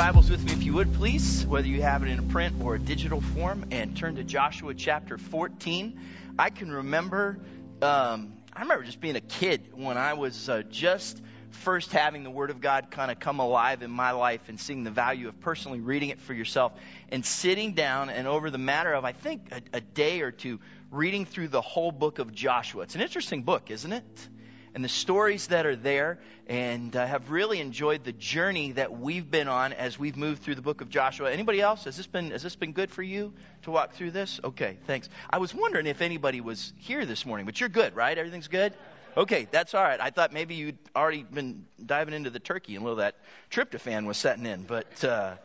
Bibles with me, if you would, please, whether you have it in a print or a digital form, and turn to Joshua chapter 14. I can remember, um, I remember just being a kid when I was uh, just first having the Word of God kind of come alive in my life and seeing the value of personally reading it for yourself and sitting down and over the matter of, I think, a, a day or two, reading through the whole book of Joshua. It's an interesting book, isn't it? And the stories that are there, and uh, have really enjoyed the journey that we've been on as we've moved through the book of Joshua. Anybody else? Has this been has this been good for you to walk through this? Okay, thanks. I was wondering if anybody was here this morning, but you're good, right? Everything's good. Okay, that's all right. I thought maybe you'd already been diving into the turkey and a little that tryptophan was setting in, but. Uh,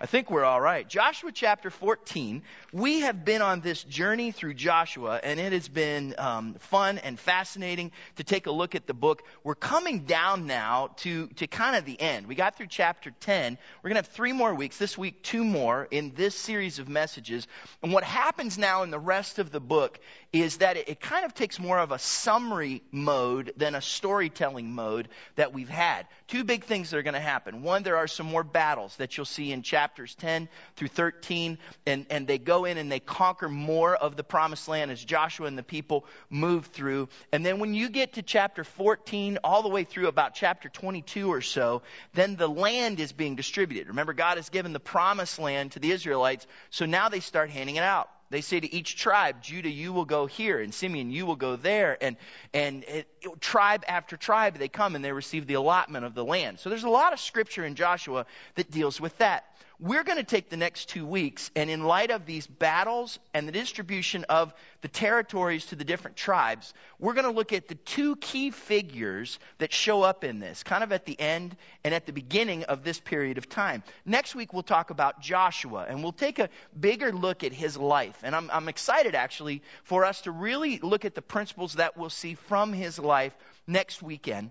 I think we're all right. Joshua chapter 14. We have been on this journey through Joshua, and it has been um, fun and fascinating to take a look at the book. We're coming down now to, to kind of the end. We got through chapter 10. We're going to have three more weeks. This week, two more in this series of messages. And what happens now in the rest of the book is that it, it kind of takes more of a summary mode than a storytelling mode that we've had. Two big things that are going to happen. One, there are some more battles that you'll see in chapters 10 through 13, and, and they go in and they conquer more of the promised land as Joshua and the people move through. And then when you get to chapter 14, all the way through about chapter 22 or so, then the land is being distributed. Remember, God has given the promised land to the Israelites, so now they start handing it out they say to each tribe, Judah, you will go here, and Simeon, you will go there. And, and it, it, tribe after tribe, they come and they receive the allotment of the land. So there's a lot of scripture in Joshua that deals with that we're going to take the next two weeks, and in light of these battles and the distribution of the territories to the different tribes, we're going to look at the two key figures that show up in this, kind of at the end and at the beginning of this period of time. Next week, we'll talk about Joshua, and we'll take a bigger look at his life. And I'm, I'm excited, actually, for us to really look at the principles that we'll see from his life next weekend.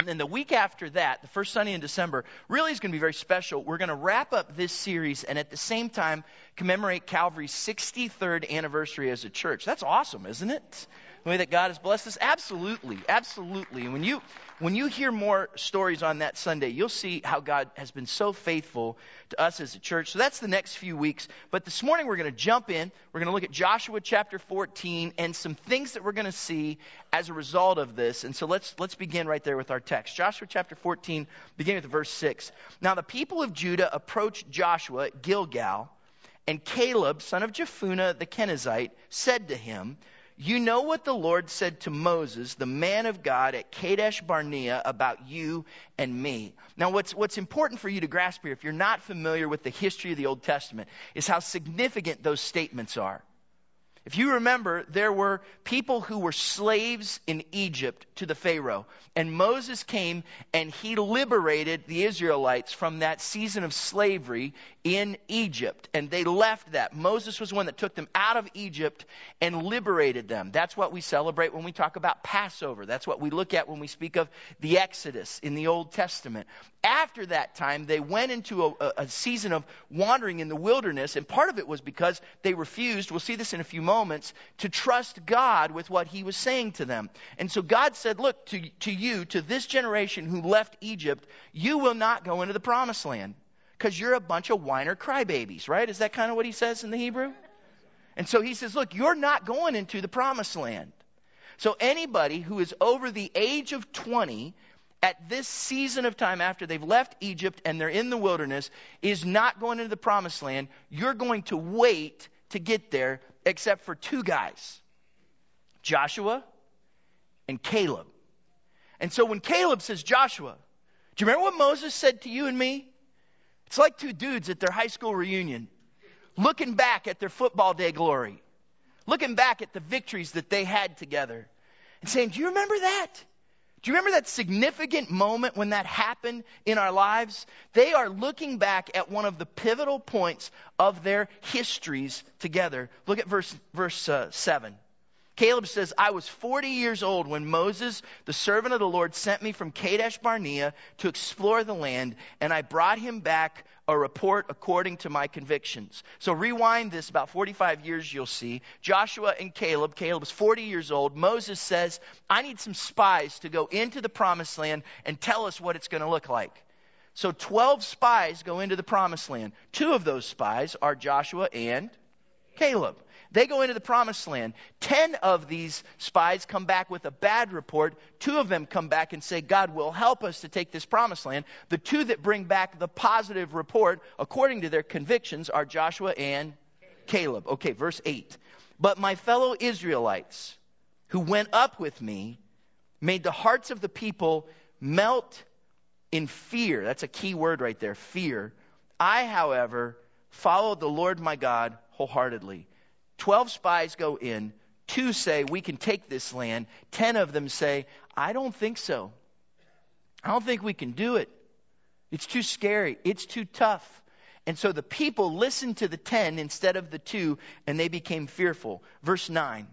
And then the week after that, the first Sunday in December, really is going to be very special. We're going to wrap up this series and at the same time commemorate Calvary's 63rd anniversary as a church. That's awesome, isn't it? The way that God has blessed us? Absolutely, absolutely. And when you, when you hear more stories on that Sunday, you'll see how God has been so faithful to us as a church. So that's the next few weeks. But this morning we're going to jump in. We're going to look at Joshua chapter 14 and some things that we're going to see as a result of this. And so let's, let's begin right there with our text. Joshua chapter 14, beginning with verse 6. Now the people of Judah approached Joshua at Gilgal, and Caleb, son of Jephunneh the Kenizzite, said to him, you know what the Lord said to Moses, the man of God at Kadesh Barnea, about you and me. Now, what's, what's important for you to grasp here, if you're not familiar with the history of the Old Testament, is how significant those statements are. If you remember, there were people who were slaves in Egypt to the Pharaoh. And Moses came and he liberated the Israelites from that season of slavery in Egypt. And they left that. Moses was one that took them out of Egypt and liberated them. That's what we celebrate when we talk about Passover. That's what we look at when we speak of the Exodus in the Old Testament. After that time, they went into a, a season of wandering in the wilderness. And part of it was because they refused, we'll see this in a few moments moments to trust God with what he was saying to them. And so God said, Look, to, to you, to this generation who left Egypt, you will not go into the promised land because you're a bunch of whiner crybabies, right? Is that kind of what he says in the Hebrew? And so he says, Look, you're not going into the promised land. So anybody who is over the age of 20 at this season of time after they've left Egypt and they're in the wilderness is not going into the promised land. You're going to wait to get there except for two guys Joshua and Caleb. And so when Caleb says, Joshua, do you remember what Moses said to you and me? It's like two dudes at their high school reunion, looking back at their football day glory, looking back at the victories that they had together, and saying, Do you remember that? Do you remember that significant moment when that happened in our lives? They are looking back at one of the pivotal points of their histories together. Look at verse, verse uh, 7. Caleb says, I was 40 years old when Moses, the servant of the Lord, sent me from Kadesh Barnea to explore the land, and I brought him back a report according to my convictions. So rewind this about 45 years, you'll see. Joshua and Caleb, Caleb is 40 years old. Moses says, I need some spies to go into the promised land and tell us what it's going to look like. So 12 spies go into the promised land. Two of those spies are Joshua and Caleb. They go into the promised land. Ten of these spies come back with a bad report. Two of them come back and say, God will help us to take this promised land. The two that bring back the positive report, according to their convictions, are Joshua and Caleb. Okay, verse 8. But my fellow Israelites who went up with me made the hearts of the people melt in fear. That's a key word right there fear. I, however, followed the Lord my God wholeheartedly. Twelve spies go in. Two say, We can take this land. Ten of them say, I don't think so. I don't think we can do it. It's too scary. It's too tough. And so the people listened to the ten instead of the two, and they became fearful. Verse 9.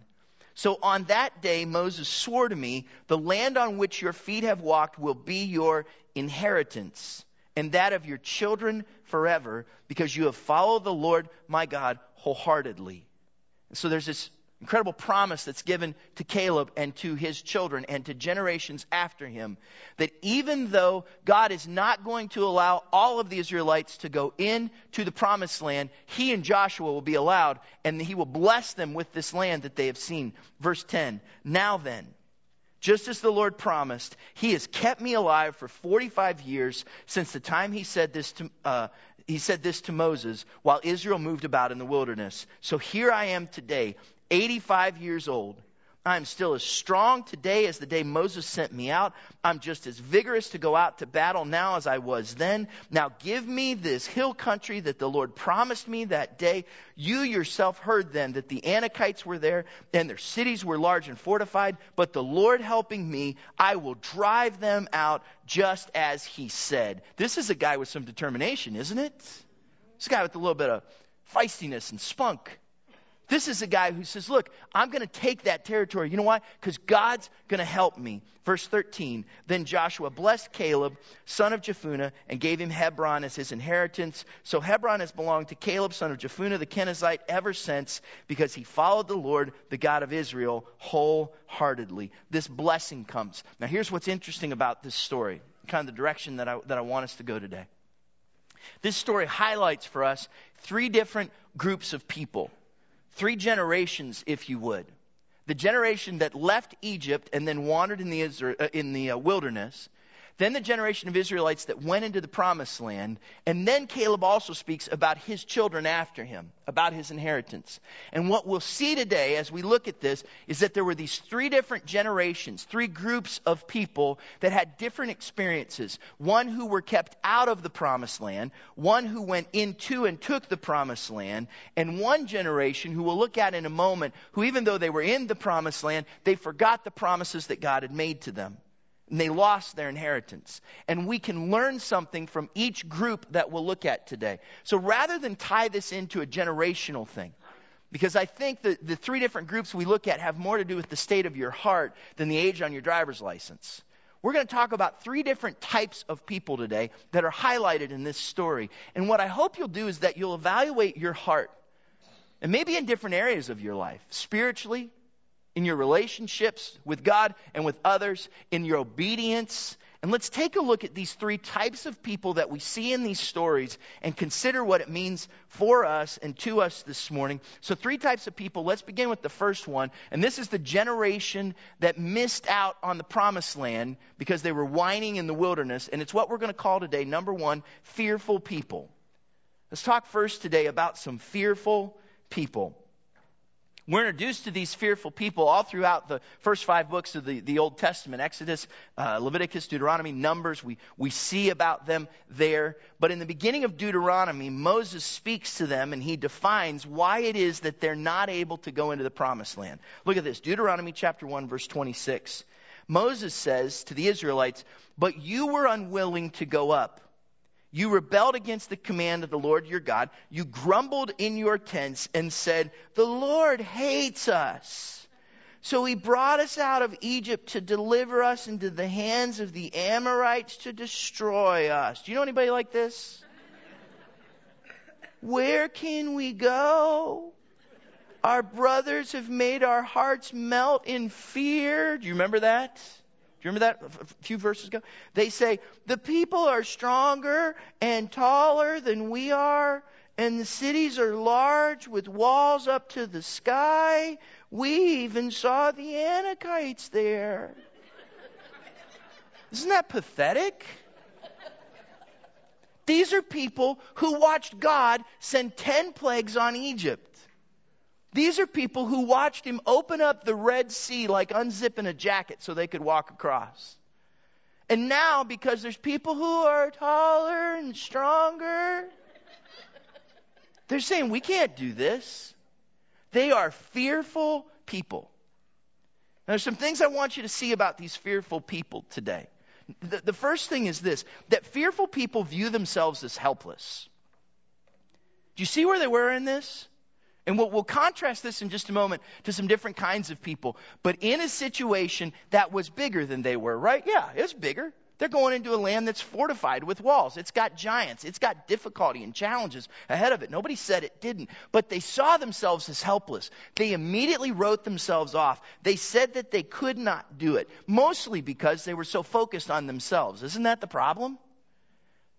So on that day, Moses swore to me, The land on which your feet have walked will be your inheritance, and that of your children forever, because you have followed the Lord my God wholeheartedly. So there's this incredible promise that's given to Caleb and to his children and to generations after him that even though God is not going to allow all of the Israelites to go into the promised land, he and Joshua will be allowed and he will bless them with this land that they have seen. Verse 10 Now then, just as the Lord promised, He has kept me alive for 45 years since the time He said this to, uh, he said this to Moses while Israel moved about in the wilderness. So here I am today, 85 years old. I am still as strong today as the day Moses sent me out. I'm just as vigorous to go out to battle now as I was then. Now give me this hill country that the Lord promised me that day. You yourself heard then that the Anakites were there and their cities were large and fortified, but the Lord helping me, I will drive them out just as he said. This is a guy with some determination, isn't it? This guy with a little bit of feistiness and spunk. This is a guy who says, Look, I'm going to take that territory. You know why? Because God's going to help me. Verse 13 Then Joshua blessed Caleb, son of Jephunneh, and gave him Hebron as his inheritance. So Hebron has belonged to Caleb, son of Jephunneh, the Kenizzite, ever since, because he followed the Lord, the God of Israel, wholeheartedly. This blessing comes. Now, here's what's interesting about this story, kind of the direction that I, that I want us to go today. This story highlights for us three different groups of people three generations, if you would. The generation that left Egypt and then wandered in the, Israel, uh, in the uh, wilderness, then the generation of Israelites that went into the promised land. And then Caleb also speaks about his children after him, about his inheritance. And what we'll see today as we look at this is that there were these three different generations, three groups of people that had different experiences. One who were kept out of the promised land, one who went into and took the promised land, and one generation who we'll look at in a moment, who even though they were in the promised land, they forgot the promises that God had made to them and they lost their inheritance. And we can learn something from each group that we'll look at today. So rather than tie this into a generational thing, because I think that the three different groups we look at have more to do with the state of your heart than the age on your driver's license. We're going to talk about three different types of people today that are highlighted in this story. And what I hope you'll do is that you'll evaluate your heart. And maybe in different areas of your life, spiritually, in your relationships with God and with others, in your obedience. And let's take a look at these three types of people that we see in these stories and consider what it means for us and to us this morning. So, three types of people. Let's begin with the first one. And this is the generation that missed out on the promised land because they were whining in the wilderness. And it's what we're going to call today, number one, fearful people. Let's talk first today about some fearful people. We're introduced to these fearful people all throughout the first five books of the, the Old Testament Exodus, uh, Leviticus, Deuteronomy, Numbers. We, we see about them there. But in the beginning of Deuteronomy, Moses speaks to them and he defines why it is that they're not able to go into the promised land. Look at this Deuteronomy chapter 1, verse 26. Moses says to the Israelites, But you were unwilling to go up you rebelled against the command of the Lord your God. You grumbled in your tents and said, The Lord hates us. So he brought us out of Egypt to deliver us into the hands of the Amorites to destroy us. Do you know anybody like this? Where can we go? Our brothers have made our hearts melt in fear. Do you remember that? You remember that a few verses ago? They say, the people are stronger and taller than we are, and the cities are large with walls up to the sky. We even saw the Anakites there. Isn't that pathetic? These are people who watched God send 10 plagues on Egypt. These are people who watched him open up the Red Sea like unzipping a jacket so they could walk across. And now, because there's people who are taller and stronger, they're saying, we can't do this. They are fearful people. Now, there's some things I want you to see about these fearful people today. The, the first thing is this that fearful people view themselves as helpless. Do you see where they were in this? And we'll, we'll, contrast this in just a moment to some different kinds of people, but in a situation that was bigger than they were, right? Yeah, it's bigger. They're going into a land that's fortified with walls. It's got giants. It's got difficulty and challenges ahead of it. Nobody said it didn't. But they saw themselves as helpless. They immediately wrote themselves off. They said that they could not do it, mostly because they were so focused on themselves. Isn't that the problem?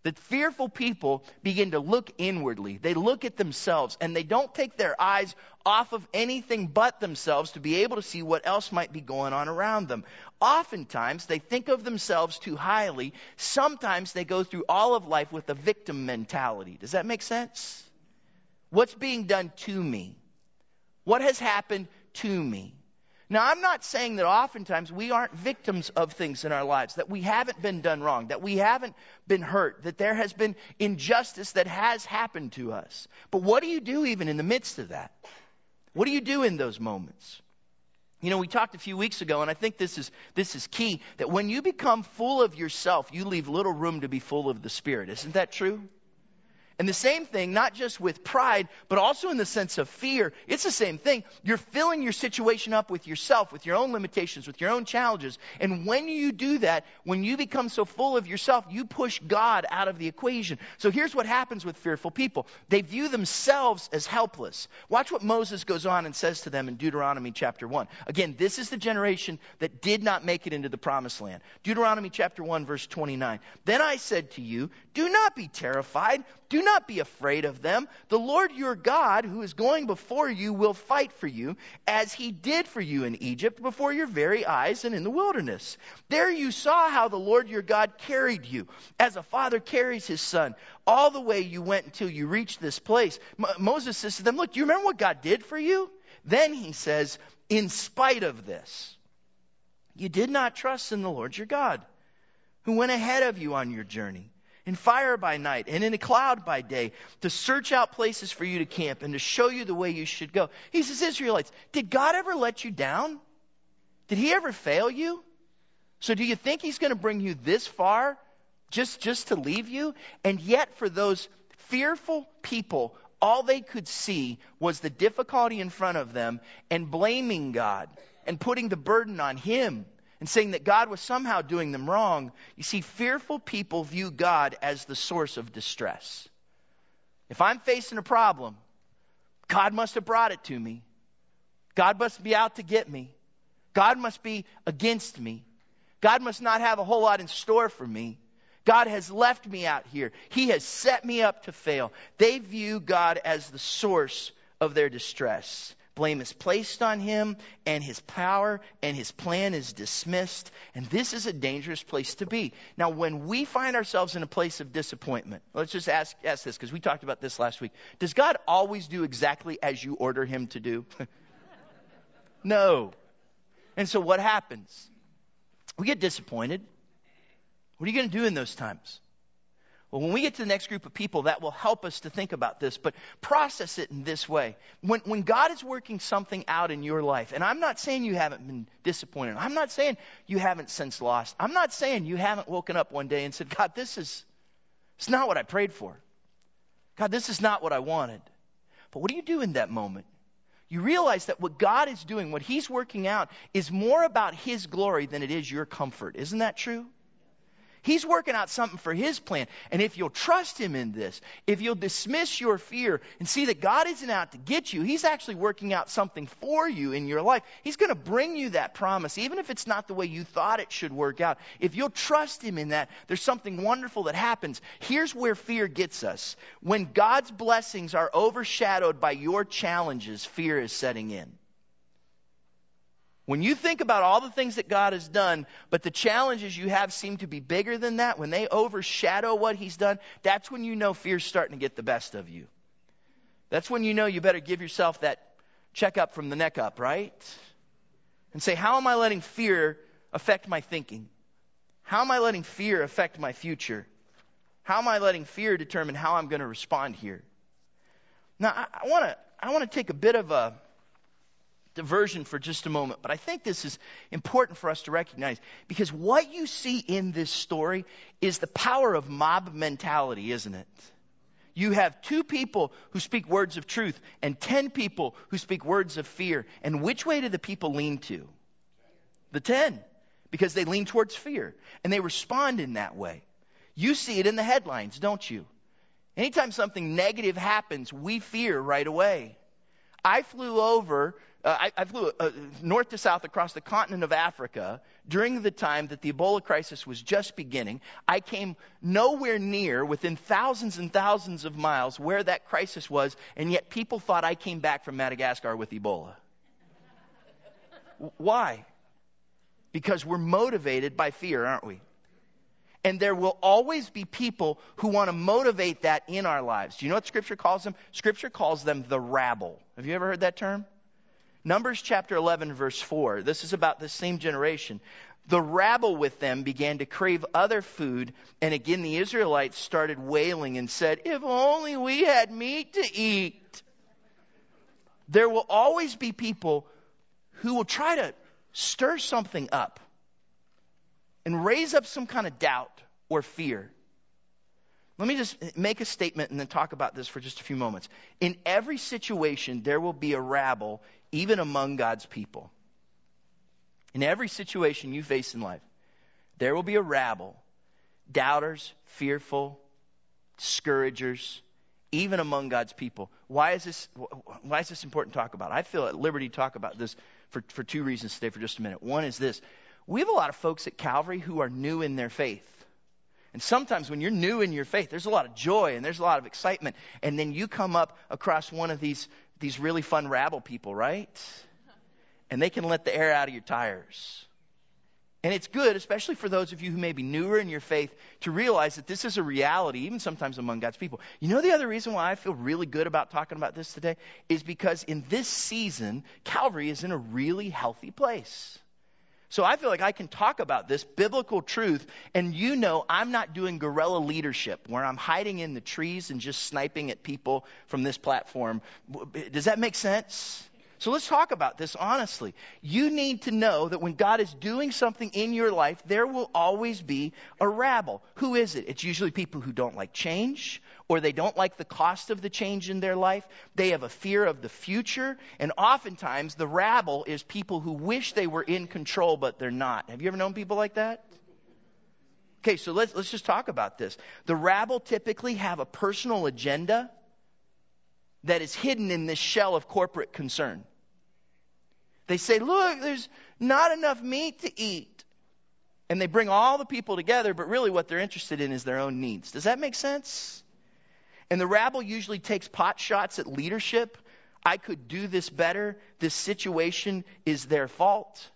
That fearful people begin to look inwardly. They look at themselves and they don't take their eyes off of anything but themselves to be able to see what else might be going on around them. Oftentimes, they think of themselves too highly. Sometimes they go through all of life with a victim mentality. Does that make sense? What's being done to me? What has happened to me? Now, I'm not saying that oftentimes we aren't victims of things in our lives, that we haven't been done wrong, that we haven't been hurt, that there has been injustice that has happened to us. But what do you do even in the midst of that? What do you do in those moments? You know, we talked a few weeks ago, and I think this is, this is key, that when you become full of yourself, you leave little room to be full of the Spirit. Isn't that true? And the same thing, not just with pride, but also in the sense of fear. It's the same thing. You're filling your situation up with yourself, with your own limitations, with your own challenges. And when you do that, when you become so full of yourself, you push God out of the equation. So here's what happens with fearful people. They view themselves as helpless. Watch what Moses goes on and says to them in Deuteronomy chapter 1. Again, this is the generation that did not make it into the promised land. Deuteronomy chapter 1 verse 29. Then I said to you, do not be terrified. Do not be afraid of them. The Lord your God, who is going before you, will fight for you, as he did for you in Egypt, before your very eyes and in the wilderness. There you saw how the Lord your God carried you, as a father carries his son, all the way you went until you reached this place. Moses says to them, Look, you remember what God did for you? Then he says, In spite of this, you did not trust in the Lord your God, who went ahead of you on your journey in fire by night and in a cloud by day to search out places for you to camp and to show you the way you should go. He says, Israelites, did God ever let you down? Did he ever fail you? So do you think he's going to bring you this far just, just to leave you? And yet for those fearful people, all they could see was the difficulty in front of them and blaming God and putting the burden on him and saying that God was somehow doing them wrong, you see, fearful people view God as the source of distress. If I'm facing a problem, God must have brought it to me. God must be out to get me. God must be against me. God must not have a whole lot in store for me. God has left me out here. He has set me up to fail. They view God as the source of their distress. Blame is placed on him, and his power and his plan is dismissed. And this is a dangerous place to be. Now, when we find ourselves in a place of disappointment, let's just ask, ask this, because we talked about this last week. Does God always do exactly as you order him to do? no. And so what happens? We get disappointed. What are you going to do in those times? Well, when we get to the next group of people, that will help us to think about this, but process it in this way. When, when God is working something out in your life, and I'm not saying you haven't been disappointed, I'm not saying you haven't since lost, I'm not saying you haven't woken up one day and said, God, this is, it's not what I prayed for. God, this is not what I wanted. But what do you do in that moment? You realize that what God is doing, what He's working out, is more about His glory than it is your comfort. Isn't that true? He's working out something for His plan. And if you'll trust Him in this, if you'll dismiss your fear and see that God isn't out to get you, He's actually working out something for you in your life. He's going to bring you that promise, even if it's not the way you thought it should work out. If you'll trust Him in that, there's something wonderful that happens. Here's where fear gets us. When God's blessings are overshadowed by your challenges, fear is setting in. When you think about all the things that God has done, but the challenges you have seem to be bigger than that, when they overshadow what He's done, that's when you know fear's starting to get the best of you. That's when you know you better give yourself that checkup from the neck up, right? And say, how am I letting fear affect my thinking? How am I letting fear affect my future? How am I letting fear determine how I'm going to respond here? Now, I, I want to I want to take a bit of a diversion for just a moment, but I think this is important for us to recognize because what you see in this story is the power of mob mentality, isn't it? You have two people who speak words of truth and ten people who speak words of fear. And which way do the people lean to? The ten. Because they lean towards fear. And they respond in that way. You see it in the headlines, don't you? Anytime something negative happens, we fear right away. I flew over uh, I, I, flew uh, north to south across the continent of Africa during the time that the Ebola crisis was just beginning. I came nowhere near, within thousands and thousands of miles, where that crisis was, and yet people thought I came back from Madagascar with Ebola. Why? Because we're motivated by fear, aren't we? And there will always be people who want to motivate that in our lives. Do you know what Scripture calls them? Scripture calls them the rabble. Have you ever heard that term? Numbers chapter 11, verse 4. This is about the same generation. The rabble with them began to crave other food, and again the Israelites started wailing and said, If only we had meat to eat. There will always be people who will try to stir something up and raise up some kind of doubt or fear. Let me just make a statement and then talk about this for just a few moments. In every situation, there will be a rabble even among God's people. In every situation you face in life, there will be a rabble, doubters, fearful, discouragers, even among God's people. Why is this, why is this important to talk about? I feel at liberty to talk about this for, for two reasons today for just a minute. One is this. We have a lot of folks at Calvary who are new in their faith. And sometimes when you're new in your faith, there's a lot of joy and there's a lot of excitement. And then you come up across one of these these really fun rabble people, right? And they can let the air out of your tires. And it's good, especially for those of you who may be newer in your faith, to realize that this is a reality, even sometimes among God's people. You know, the other reason why I feel really good about talking about this today is because in this season, Calvary is in a really healthy place. So I feel like I can talk about this biblical truth, and you know I'm not doing guerrilla leadership where I'm hiding in the trees and just sniping at people from this platform. Does that make sense? So let's talk about this honestly. You need to know that when God is doing something in your life, there will always be a rabble. Who is it? It's usually people who don't like change or they don't like the cost of the change in their life. They have a fear of the future. And oftentimes the rabble is people who wish they were in control, but they're not. Have you ever known people like that? Okay, so let's, let's just talk about this. The rabble typically have a personal agenda that is hidden in this shell of corporate concern. They say, look, there's not enough meat to eat. And they bring all the people together, but really what they're interested in is their own needs. Does that make sense? And the rabble usually takes pot shots at leadership. I could do this better. This situation is their fault.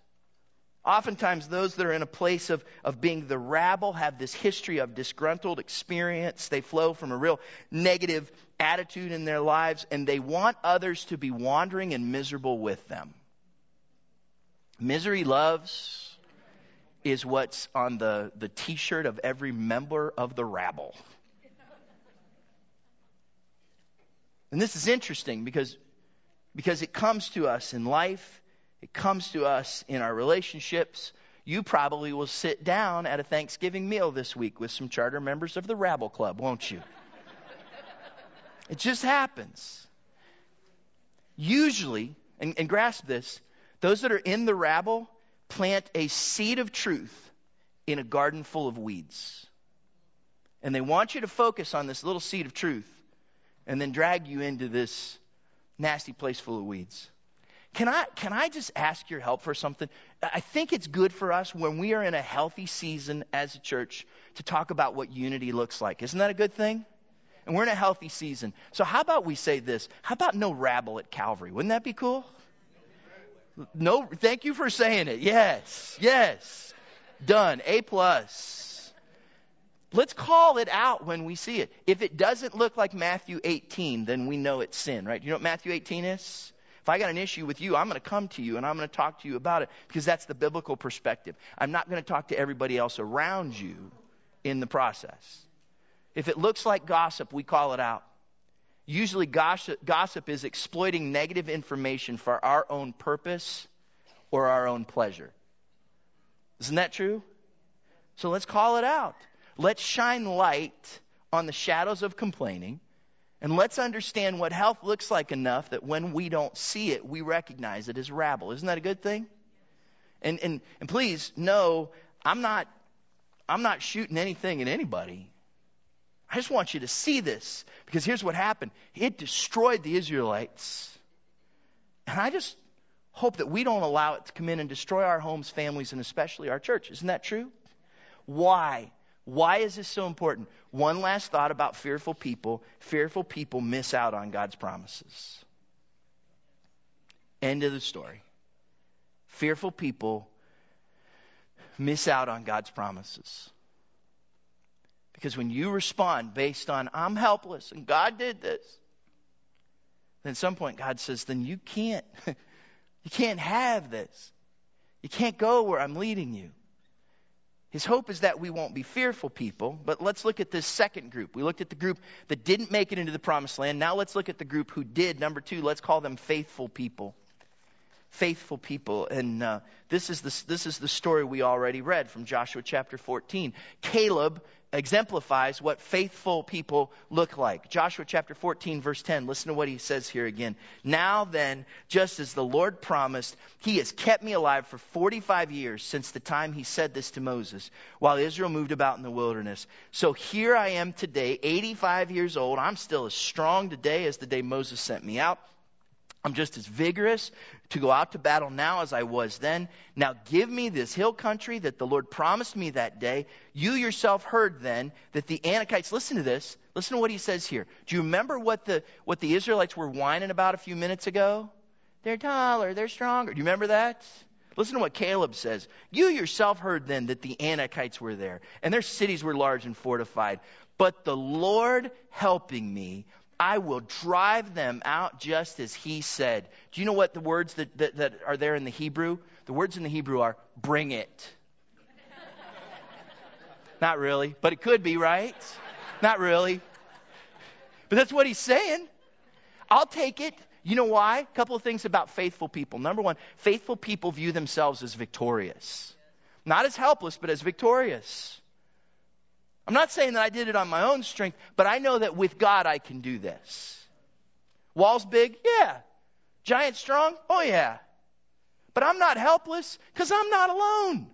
Oftentimes, those that are in a place of, of being the rabble have this history of disgruntled experience. They flow from a real negative attitude in their lives, and they want others to be wandering and miserable with them. Misery loves is what's on the, the t shirt of every member of the rabble. And this is interesting because, because it comes to us in life, it comes to us in our relationships. You probably will sit down at a Thanksgiving meal this week with some charter members of the Rabble Club, won't you? it just happens. Usually, and, and grasp this, those that are in the rabble plant a seed of truth in a garden full of weeds. And they want you to focus on this little seed of truth and then drag you into this nasty place full of weeds. Can I, can I just ask your help for something? I think it's good for us when we are in a healthy season as a church to talk about what unity looks like. Isn't that a good thing? And we're in a healthy season. So how about we say this? How about no rabble at Calvary? Wouldn't that be cool? No, thank you for saying it. Yes, yes. Done. A plus. Let's call it out when we see it. If it doesn't look like Matthew 18, then we know it's sin, right? You know what Matthew 18 is? If I got an issue with you, I'm going to come to you and I'm going to talk to you about it because that's the biblical perspective. I'm not going to talk to everybody else around you in the process. If it looks like gossip, we call it out. Usually, gossip, gossip is exploiting negative information for our own purpose or our own pleasure. Isn't that true? So let's call it out. Let's shine light on the shadows of complaining. And let's understand what health looks like enough that when we don't see it, we recognize it as rabble. Isn't that a good thing? And, and, and please know, I'm not, I'm not shooting anything at anybody. I just want you to see this because here's what happened. It destroyed the Israelites. And I just hope that we don't allow it to come in and destroy our homes, families, and especially our church. Isn't that true? Why? Why is this so important? One last thought about fearful people. Fearful people miss out on God's promises. End of the story. Fearful people miss out on God's promises. Because when you respond based on, I'm helpless and God did this, then at some point God says, then you can't, you can't have this. You can't go where I'm leading you. His hope is that we won't be fearful people, but let's look at this second group. We looked at the group that didn't make it into the promised land. Now let's look at the group who did. Number two, let's call them faithful people. Faithful people. And uh, this, is the, this is the story we already read from Joshua chapter 14. Caleb exemplifies what faithful people look like. Joshua chapter 14 verse 10. Listen to what he says here again. Now then, just as the Lord promised, he has kept me alive for 45 years since the time he said this to Moses while Israel moved about in the wilderness. So here I am today, 85 years old. I'm still as strong today as the day Moses sent me out. I'm just as vigorous to go out to battle now as I was then. Now give me this hill country that the Lord promised me that day. You yourself heard then that the Anakites, listen to this, listen to what he says here. Do you remember what the, what the Israelites were whining about a few minutes ago? They're taller, they're stronger. Do you remember that? Listen to what Caleb says. You yourself heard then that the Anakites were there, and their cities were large and fortified. But the Lord helping me, I will drive them out just as he said. Do you know what the words that, that, that are there in the Hebrew? The words in the Hebrew are, bring it. Not really, but it could be, right? Not really. But that's what he's saying. I'll take it. You know why? A couple of things about faithful people. Number one, faithful people view themselves as victorious. Not as helpless, but as victorious. I'm not saying that I did it on my own strength, but I know that with God I can do this. Walls big? Yeah. Giant strong? Oh, yeah. But I'm not helpless because I'm not alone.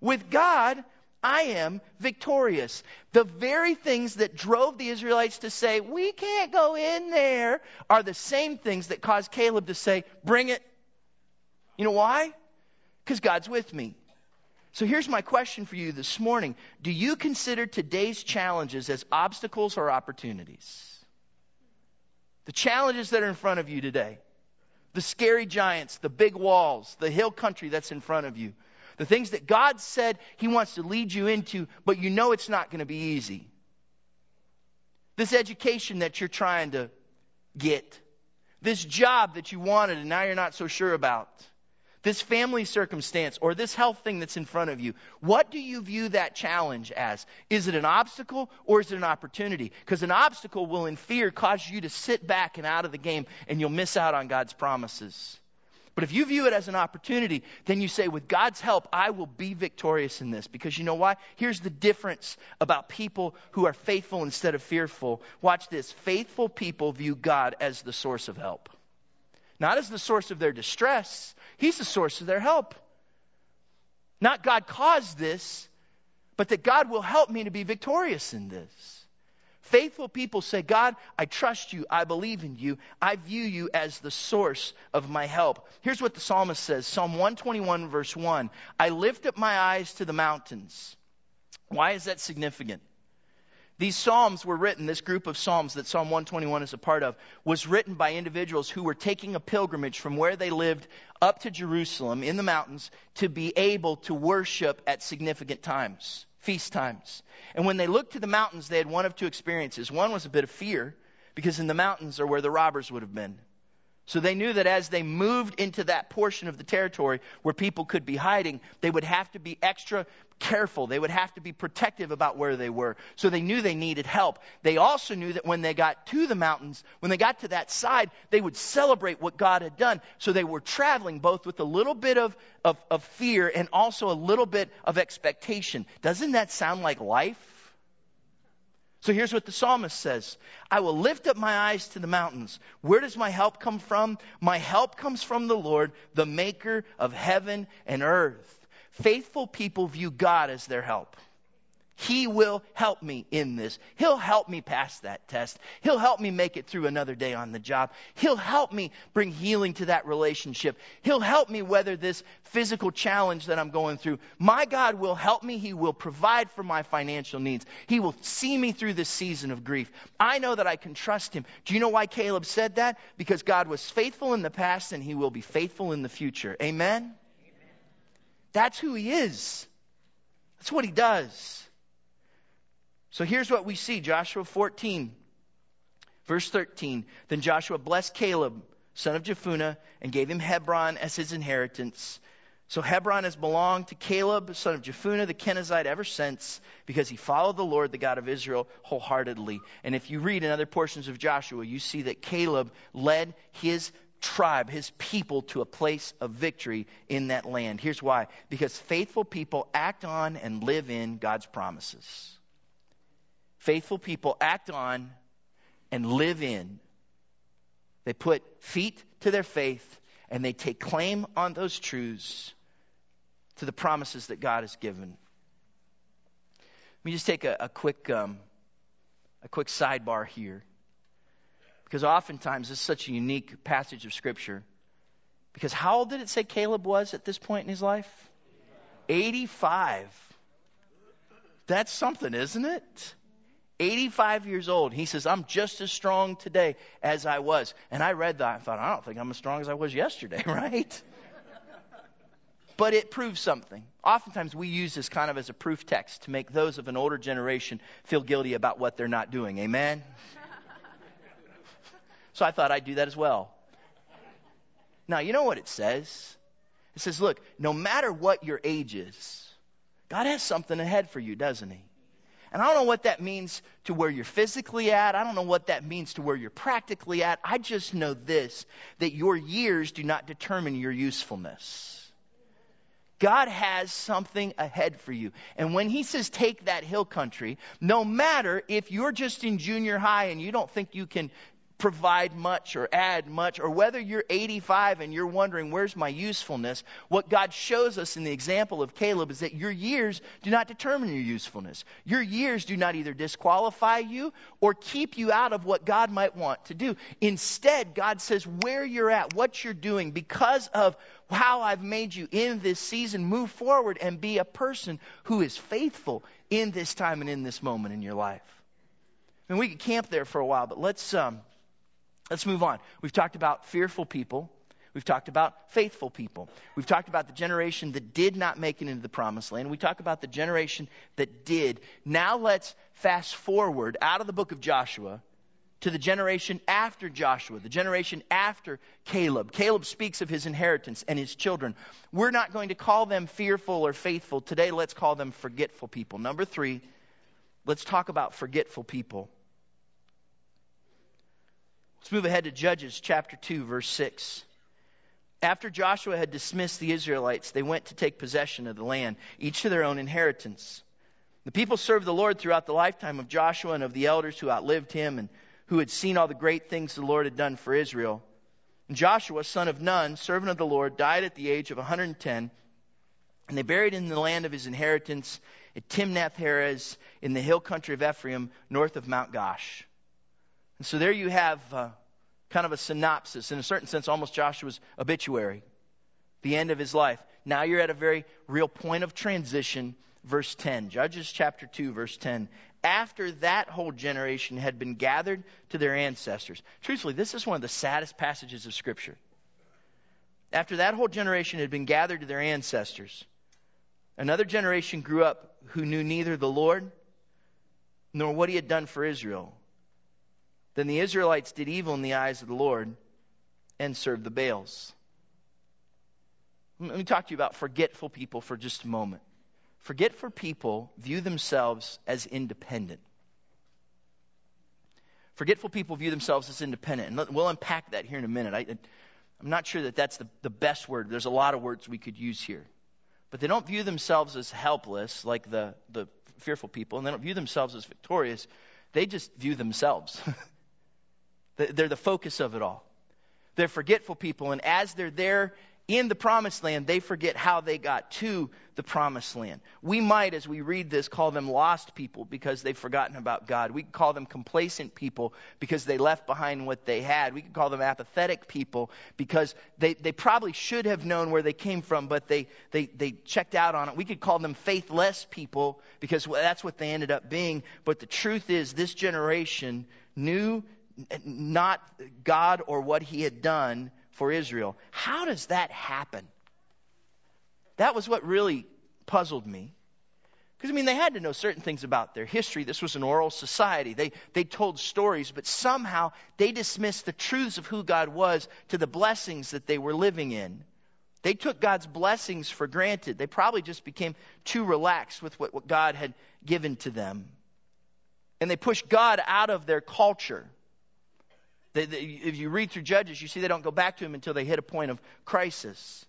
With God, I am victorious. The very things that drove the Israelites to say, we can't go in there, are the same things that caused Caleb to say, bring it. You know why? Because God's with me. So here's my question for you this morning. Do you consider today's challenges as obstacles or opportunities? The challenges that are in front of you today, the scary giants, the big walls, the hill country that's in front of you, the things that God said He wants to lead you into, but you know it's not going to be easy. This education that you're trying to get, this job that you wanted and now you're not so sure about this family circumstance or this health thing that's in front of you, what do you view that challenge as? Is it an obstacle or is it an opportunity? Because an obstacle will, in fear, cause you to sit back and out of the game and you'll miss out on God's promises. But if you view it as an opportunity, then you say, with God's help, I will be victorious in this. Because you know why? Here's the difference about people who are faithful instead of fearful. Watch this. Faithful people view God as the source of help. Not as the source of their distress, He's the source of their help. Not God caused this, but that God will help me to be victorious in this. Faithful people say, God, I trust you. I believe in you. I view you as the source of my help. Here's what the psalmist says Psalm 121, verse 1 I lift up my eyes to the mountains. Why is that significant? These Psalms were written, this group of Psalms that Psalm 121 is a part of, was written by individuals who were taking a pilgrimage from where they lived up to Jerusalem in the mountains to be able to worship at significant times feast times. And when they looked to the mountains, they had one of two experiences. One was a bit of fear, because in the mountains are where the robbers would have been. So they knew that as they moved into that portion of the territory where people could be hiding, they would have to be extra careful. They would have to be protective about where they were. So they knew they needed help. They also knew that when they got to the mountains, when they got to that side, they would celebrate what God had done. So they were traveling both with a little bit of, of, of fear and also a little bit of expectation. Doesn't that sound like life? So here's what the psalmist says I will lift up my eyes to the mountains. Where does my help come from? My help comes from the Lord, the maker of heaven and earth. Faithful people view God as their help. He will help me in this. He'll help me pass that test. He'll help me make it through another day on the job. He'll help me bring healing to that relationship. He'll help me weather this physical challenge that I'm going through. My God will help me. He will provide for my financial needs. He will see me through this season of grief. I know that I can trust Him. Do you know why Caleb said that? Because God was faithful in the past and He will be faithful in the future. Amen? Amen. That's who He is. That's what He does. So here's what we see Joshua 14, verse 13. Then Joshua blessed Caleb, son of Jephunneh, and gave him Hebron as his inheritance. So Hebron has belonged to Caleb, son of Jephunneh, the Kenizzite, ever since, because he followed the Lord, the God of Israel, wholeheartedly. And if you read in other portions of Joshua, you see that Caleb led his tribe, his people, to a place of victory in that land. Here's why because faithful people act on and live in God's promises faithful people act on and live in. They put feet to their faith and they take claim on those truths to the promises that God has given. Let me just take a, a quick um, a quick sidebar here. Because oftentimes this is such a unique passage of Scripture. Because how old did it say Caleb was at this point in his life? 85. That's something, isn't it? 85 years old. He says, I'm just as strong today as I was. And I read that. I thought, I don't think I'm as strong as I was yesterday, right? but it proves something. Oftentimes we use this kind of as a proof text to make those of an older generation feel guilty about what they're not doing. Amen? so I thought I'd do that as well. Now, you know what it says? It says, look, no matter what your age is, God has something ahead for you, doesn't He? And I don't know what that means to where you're physically at. I don't know what that means to where you're practically at. I just know this that your years do not determine your usefulness. God has something ahead for you. And when He says take that hill country, no matter if you're just in junior high and you don't think you can provide much or add much, or whether you're 85 and you're wondering, where's my usefulness? What God shows us in the example of Caleb is that your years do not determine your usefulness. Your years do not either disqualify you or keep you out of what God might want to do. Instead, God says, where you're at, what you're doing, because of how I've made you in this season, move forward and be a person who is faithful in this time and in this moment in your life. And we could camp there for a while, but let's um, Let's move on. We've talked about fearful people. We've talked about faithful people. We've talked about the generation that did not make it into the promised land. We talk about the generation that did. Now let's fast forward out of the book of Joshua to the generation after Joshua, the generation after Caleb. Caleb speaks of his inheritance and his children. We're not going to call them fearful or faithful. Today, let's call them forgetful people. Number three, let's talk about forgetful people. Let's move ahead to Judges chapter 2, verse 6. After Joshua had dismissed the Israelites, they went to take possession of the land, each to their own inheritance. The people served the Lord throughout the lifetime of Joshua and of the elders who outlived him and who had seen all the great things the Lord had done for Israel. And Joshua, son of Nun, servant of the Lord, died at the age of 110, and they buried him in the land of his inheritance at Timnath Heres in the hill country of Ephraim, north of Mount Gaash. And so there you have uh, kind of a synopsis, in a certain sense, almost Joshua's obituary, the end of his life. Now you're at a very real point of transition. Verse 10, Judges chapter 2, verse 10. After that whole generation had been gathered to their ancestors. Truthfully, this is one of the saddest passages of Scripture. After that whole generation had been gathered to their ancestors, another generation grew up who knew neither the Lord nor what he had done for Israel. Then the Israelites did evil in the eyes of the Lord and served the Baals. Let me talk to you about forgetful people for just a moment. Forgetful people view themselves as independent. Forgetful people view themselves as independent. And we'll unpack that here in a minute. I, I'm not sure that that's the, the best word. There's a lot of words we could use here. But they don't view themselves as helpless like the, the fearful people, and they don't view themselves as victorious. They just view themselves. they're the focus of it all. They're forgetful people, and as they're there in the promised land, they forget how they got to the promised land. We might, as we read this, call them lost people because they've forgotten about God. We could call them complacent people because they left behind what they had. We could call them apathetic people because they, they probably should have known where they came from, but they, they, they checked out on it. We could call them faithless people because that's what they ended up being. But the truth is, this generation knew not God or what He had done for Israel. How does that happen? That was what really puzzled me. Because, I mean, they had to know certain things about their history. This was an oral society. They, they told stories, but somehow they dismissed the truths of who God was to the blessings that they were living in. They took God's blessings for granted. They probably just became too relaxed with what, what God had given to them. And they pushed God out of their culture. They, they, if you read through Judges, you see they don't go back to him until they hit a point of crisis.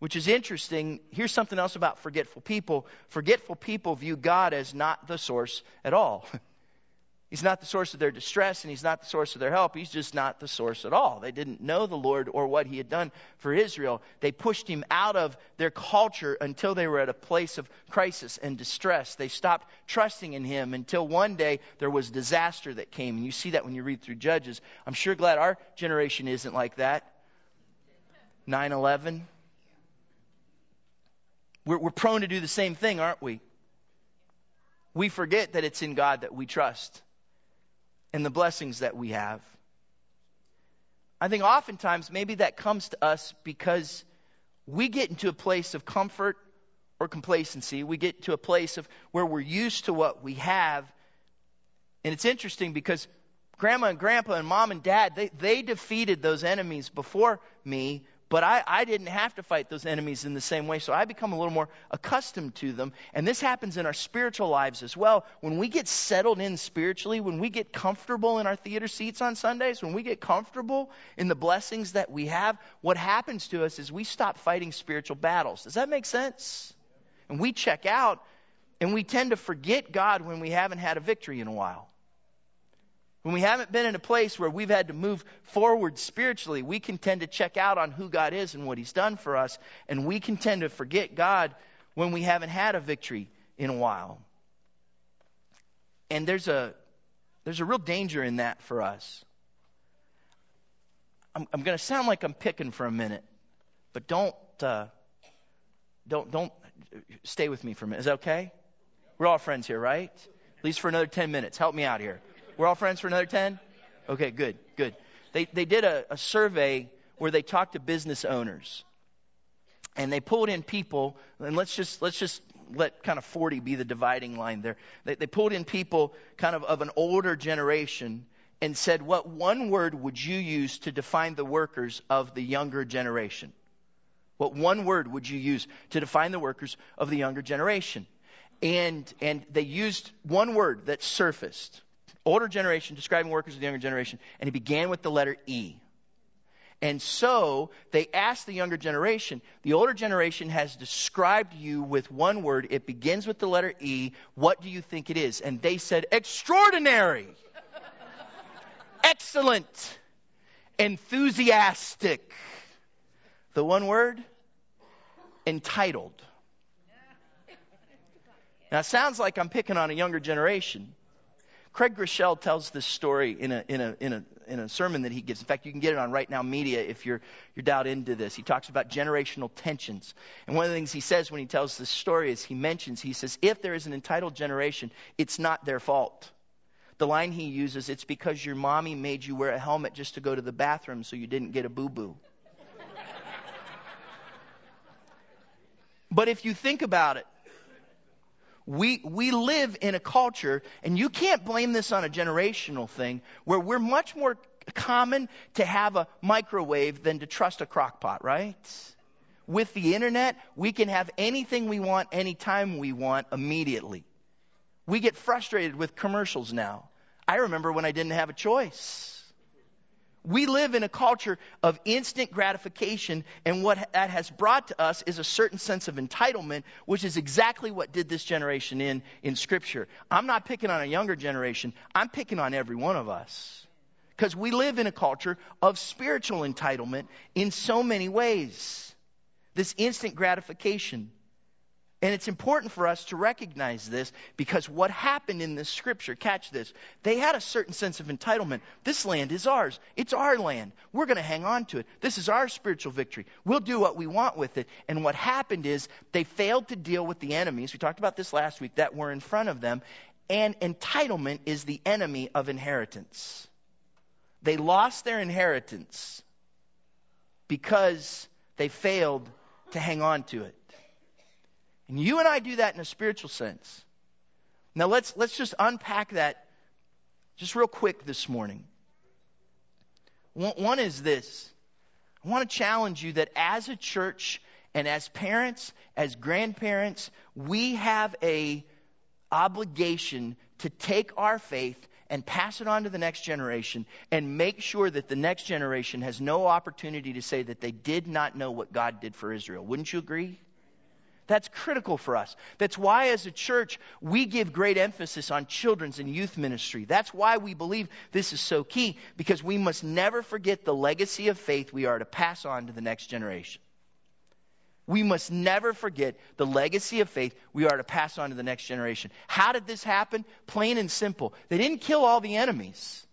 Which is interesting. Here's something else about forgetful people. Forgetful people view God as not the source at all. He's not the source of their distress and he's not the source of their help. He's just not the source at all. They didn't know the Lord or what he had done for Israel. They pushed him out of their culture until they were at a place of crisis and distress. They stopped trusting in him until one day there was disaster that came. And you see that when you read through Judges. I'm sure glad our generation isn't like that. 9 11. We're, we're prone to do the same thing, aren't we? We forget that it's in God that we trust and the blessings that we have. I think oftentimes maybe that comes to us because we get into a place of comfort or complacency. We get to a place of where we're used to what we have. And it's interesting because grandma and grandpa and mom and dad, they, they defeated those enemies before me, but I, I didn't have to fight those enemies in the same way, so I become a little more accustomed to them. And this happens in our spiritual lives as well. When we get settled in spiritually, when we get comfortable in our theater seats on Sundays, when we get comfortable in the blessings that we have, what happens to us is we stop fighting spiritual battles. Does that make sense? And we check out, and we tend to forget God when we haven't had a victory in a while. When we haven't been in a place where we've had to move forward spiritually, we can tend to check out on who God is and what He's done for us, and we can tend to forget God when we haven't had a victory in a while. And there's a there's a real danger in that for us. I'm, I'm going to sound like I'm picking for a minute, but don't uh, don't don't stay with me for a minute. Is that okay? We're all friends here, right? At least for another ten minutes. Help me out here. We're all friends for another 10? Okay, good, good. They, they did a, a survey where they talked to business owners. And they pulled in people, and let's just, let's just let kind of 40 be the dividing line there. They, they pulled in people kind of of an older generation and said, What one word would you use to define the workers of the younger generation? What one word would you use to define the workers of the younger generation? And, and they used one word that surfaced older generation describing workers of the younger generation, and he began with the letter E. And so they asked the younger generation, the older generation has described you with one word. It begins with the letter E. What do you think it is? And they said, extraordinary, excellent, enthusiastic. The one word? Entitled. Now, it sounds like I'm picking on a younger generation. Craig Groeschel tells this story in a, in, a, in, a, in a sermon that he gives. In fact, you can get it on Right Now Media if you're, you're dialed into this. He talks about generational tensions. And one of the things he says when he tells this story is he mentions, he says, if there is an entitled generation, it's not their fault. The line he uses, it's because your mommy made you wear a helmet just to go to the bathroom so you didn't get a boo boo. but if you think about it, we, we live in a culture, and you can't blame this on a generational thing, where we're much more common to have a microwave than to trust a crock pot, right? With the internet, we can have anything we want anytime we want immediately. We get frustrated with commercials now. I remember when I didn't have a choice. We live in a culture of instant gratification, and what that has brought to us is a certain sense of entitlement, which is exactly what did this generation in in Scripture. I'm not picking on a younger generation, I'm picking on every one of us. Because we live in a culture of spiritual entitlement in so many ways. This instant gratification. And it's important for us to recognize this because what happened in this scripture, catch this, they had a certain sense of entitlement. This land is ours. It's our land. We're going to hang on to it. This is our spiritual victory. We'll do what we want with it. And what happened is they failed to deal with the enemies. We talked about this last week that were in front of them. And entitlement is the enemy of inheritance. They lost their inheritance because they failed to hang on to it. And you and I do that in a spiritual sense. Now let's, let's just unpack that just real quick this morning. One, one is this. I want to challenge you that as a church and as parents, as grandparents, we have a obligation to take our faith and pass it on to the next generation and make sure that the next generation has no opportunity to say that they did not know what God did for Israel. Wouldn't you agree? That's critical for us. That's why, as a church, we give great emphasis on children's and youth ministry. That's why we believe this is so key, because we must never forget the legacy of faith we are to pass on to the next generation. We must never forget the legacy of faith we are to pass on to the next generation. How did this happen? Plain and simple. They didn't kill all the enemies.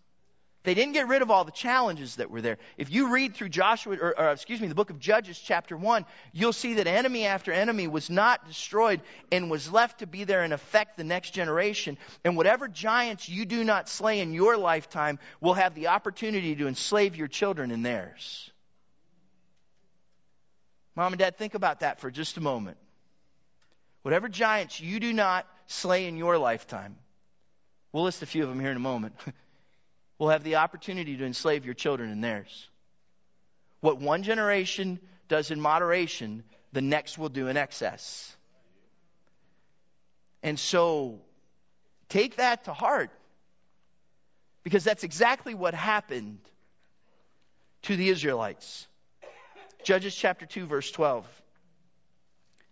They didn't get rid of all the challenges that were there. If you read through Joshua, or, or, excuse me, the book of Judges, chapter 1, you'll see that enemy after enemy was not destroyed and was left to be there and affect the next generation. And whatever giants you do not slay in your lifetime will have the opportunity to enslave your children in theirs. Mom and Dad, think about that for just a moment. Whatever giants you do not slay in your lifetime, we'll list a few of them here in a moment. will have the opportunity to enslave your children and theirs. What one generation does in moderation, the next will do in excess. And so, take that to heart. Because that's exactly what happened to the Israelites. Judges chapter 2, verse 12.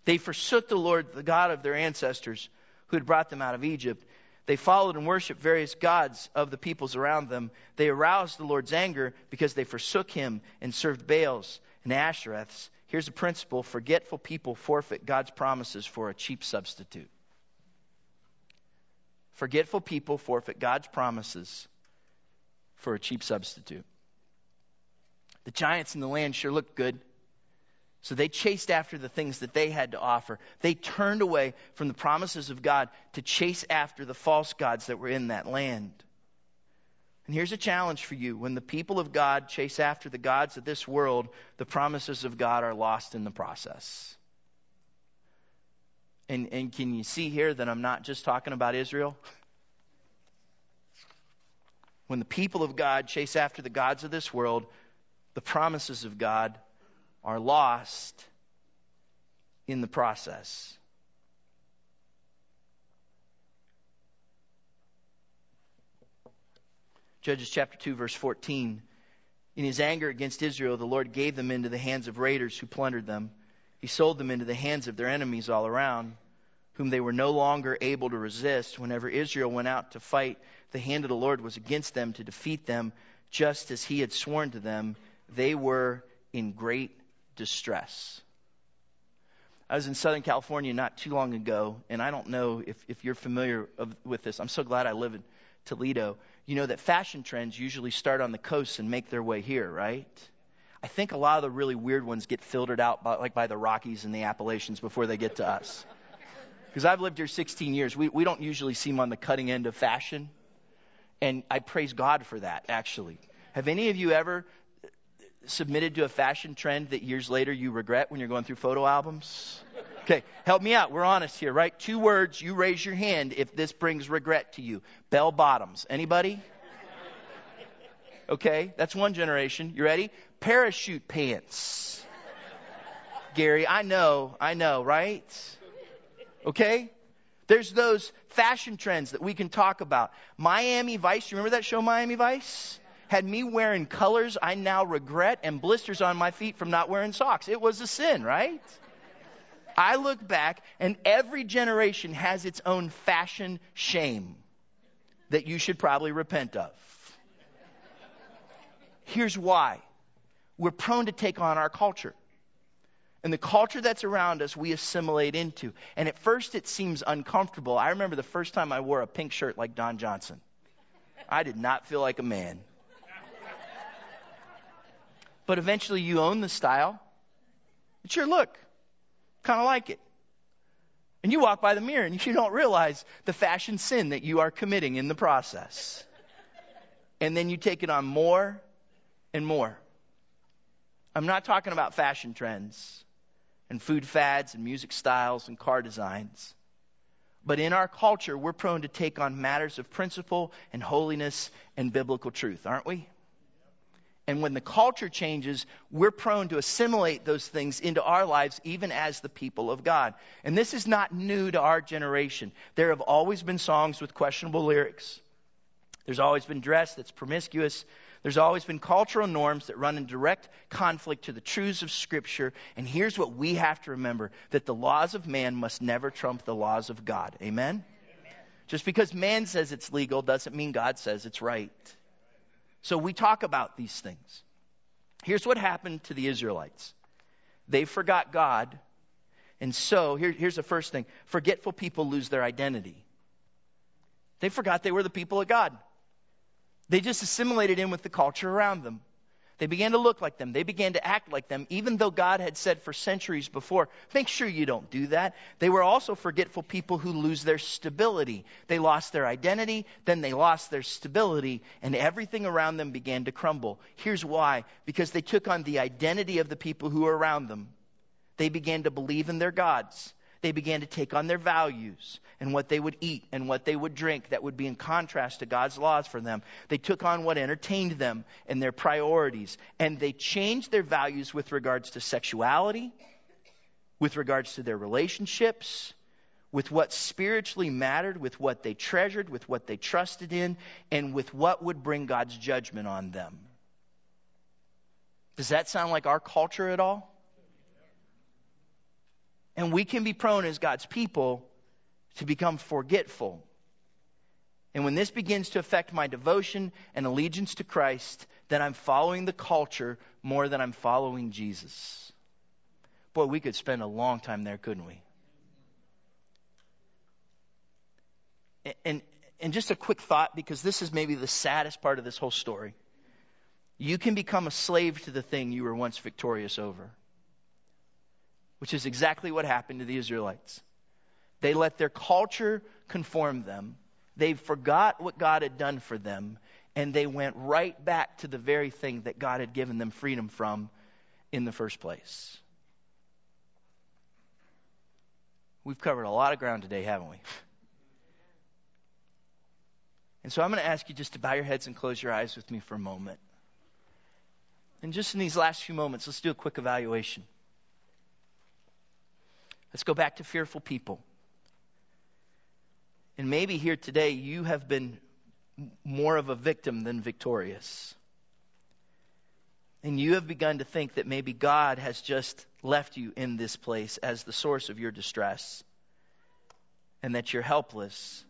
They forsook the Lord, the God of their ancestors, who had brought them out of Egypt they followed and worshiped various gods of the peoples around them. They aroused the Lord's anger because they forsook him and served Baals and Ashtoreths. Here's a principle forgetful people forfeit God's promises for a cheap substitute. Forgetful people forfeit God's promises for a cheap substitute. The giants in the land sure looked good. So they chased after the things that they had to offer. They turned away from the promises of God to chase after the false gods that were in that land. And here's a challenge for you. When the people of God chase after the gods of this world, the promises of God are lost in the process. And, and can you see here that I'm not just talking about Israel? When the people of God chase after the gods of this world, the promises of God are lost in the process. Judges chapter 2, verse 14. In his anger against Israel, the Lord gave them into the hands of raiders who plundered them. He sold them into the hands of their enemies all around, whom they were no longer able to resist. Whenever Israel went out to fight, the hand of the Lord was against them to defeat them, just as he had sworn to them. They were in great distress. I was in Southern California not too long ago, and I don't know if, if you're familiar of, with this. I'm so glad I live in Toledo. You know that fashion trends usually start on the coast and make their way here, right? I think a lot of the really weird ones get filtered out by, like by the Rockies and the Appalachians before they get to us. Because I've lived here 16 years. We, we don't usually seem on the cutting end of fashion. And I praise God for that, actually. Have any of you ever submitted to a fashion trend that years later you regret when you're going through photo albums? Okay, help me out. We're honest here, right? Two words, you raise your hand if this brings regret to you. Bell bottoms. Anybody? Okay, that's one generation. You ready? Parachute pants. Gary, I know, I know, right? Okay? There's those fashion trends that we can talk about. Miami Vice, you remember that show Miami Vice? Had me wearing colors I now regret and blisters on my feet from not wearing socks. It was a sin, right? I look back and every generation has its own fashion shame that you should probably repent of. Here's why. We're prone to take on our culture. And the culture that's around us, we assimilate into. And at first, it seems uncomfortable. I remember the first time I wore a pink shirt like Don Johnson. I did not feel like a man. But eventually you own the style. It's your look. Kind of like it. And you walk by the mirror and you don't realize the fashion sin that you are committing in the process. And then you take it on more and more. I'm not talking about fashion trends and food fads and music styles and car designs. But in our culture, we're prone to take on matters of principle and holiness and biblical truth, aren't we? And when the culture changes, we're prone to assimilate those things into our lives, even as the people of God. And this is not new to our generation. There have always been songs with questionable lyrics. There's always been dress that's promiscuous. There's always been cultural norms that run in direct conflict to the truths of Scripture. And here's what we have to remember that the laws of man must never trump the laws of God. Amen? Amen. Just because man says it's legal doesn't mean God says it's right. So we talk about these things. Here's what happened to the Israelites they forgot God. And so, here, here's the first thing forgetful people lose their identity. They forgot they were the people of God. They just assimilated in with the culture around them. They began to look like them. They began to act like them, even though God had said for centuries before, make sure you don't do that. They were also forgetful people who lose their stability. They lost their identity, then they lost their stability, and everything around them began to crumble. Here's why because they took on the identity of the people who were around them. They began to believe in their gods they began to take on their values and what they would eat and what they would drink that would be in contrast to God's laws for them. They took on what entertained them and their priorities. And they changed their values with regards to sexuality, with regards to their relationships, with what spiritually mattered, with what they treasured, with what they trusted in, and with what would bring God's judgment on them. Does that sound like our culture at all? And we can be prone as God's people to become forgetful. And when this begins to affect my devotion and allegiance to Christ, then I'm following the culture more than I'm following Jesus. Boy, we could spend a long time there, couldn't we? And, and just a quick thought, because this is maybe the saddest part of this whole story. You can become a slave to the thing you were once victorious over which is exactly what happened to the Israelites. They let their culture conform them. They forgot what God had done for them, and they went right back to the very thing that God had given them freedom from in the first place. We've covered a lot of ground today, haven't we? And so I'm going to ask you just to bow your heads and close your eyes with me for a moment. And just in these last few moments, let's do a quick evaluation. Let's go back to fearful people. And maybe here today you have been more of a victim than victorious. And you have begun to think that maybe God has just left you in this place as the source of your distress and that you're helpless.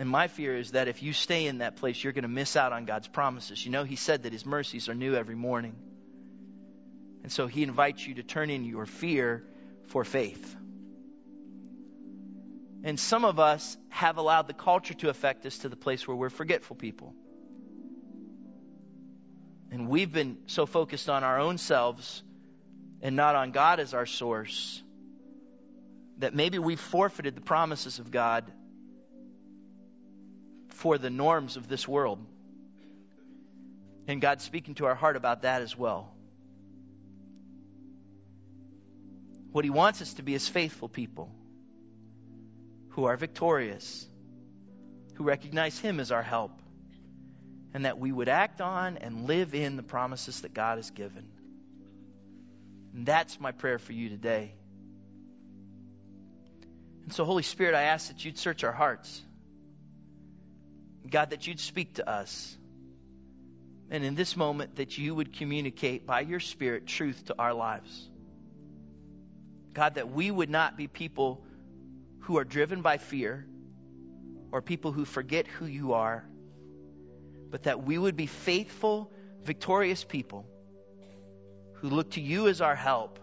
And my fear is that if you stay in that place, you're going to miss out on God's promises. You know, He said that His mercies are new every morning. And so He invites you to turn in your fear for faith. And some of us have allowed the culture to affect us to the place where we're forgetful people. And we've been so focused on our own selves and not on God as our source that maybe we've forfeited the promises of God for the norms of this world. And God's speaking to our heart about that as well. What He wants us to be is faithful people who are victorious, who recognize Him as our help, and that we would act on and live in the promises that God has given. And that's my prayer for you today. And so, Holy Spirit, I ask that you'd search our hearts. God, that you'd speak to us. And in this moment, that you would communicate by your Spirit truth to our lives. God, that we would not be people who are driven by fear or people who forget who you are, but that we would be faithful, victorious people who look to you as our help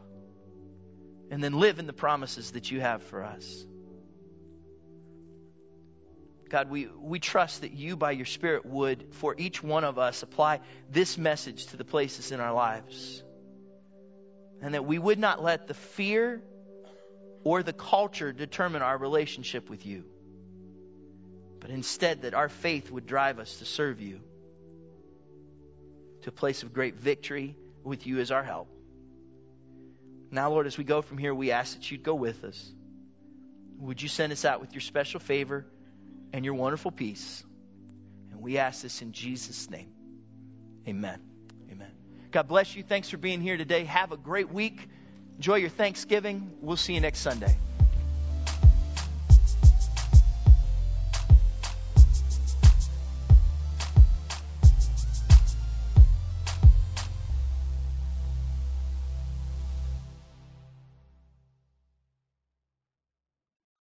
and then live in the promises that you have for us. God, we, we trust that you, by your Spirit, would, for each one of us, apply this message to the places in our lives. And that we would not let the fear or the culture determine our relationship with you. But instead, that our faith would drive us to serve you to a place of great victory with you as our help. Now, Lord, as we go from here, we ask that you'd go with us. Would you send us out with your special favor and your wonderful peace? And we ask this in Jesus' name. Amen. God bless you. Thanks for being here today. Have a great week. Enjoy your Thanksgiving. We'll see you next Sunday.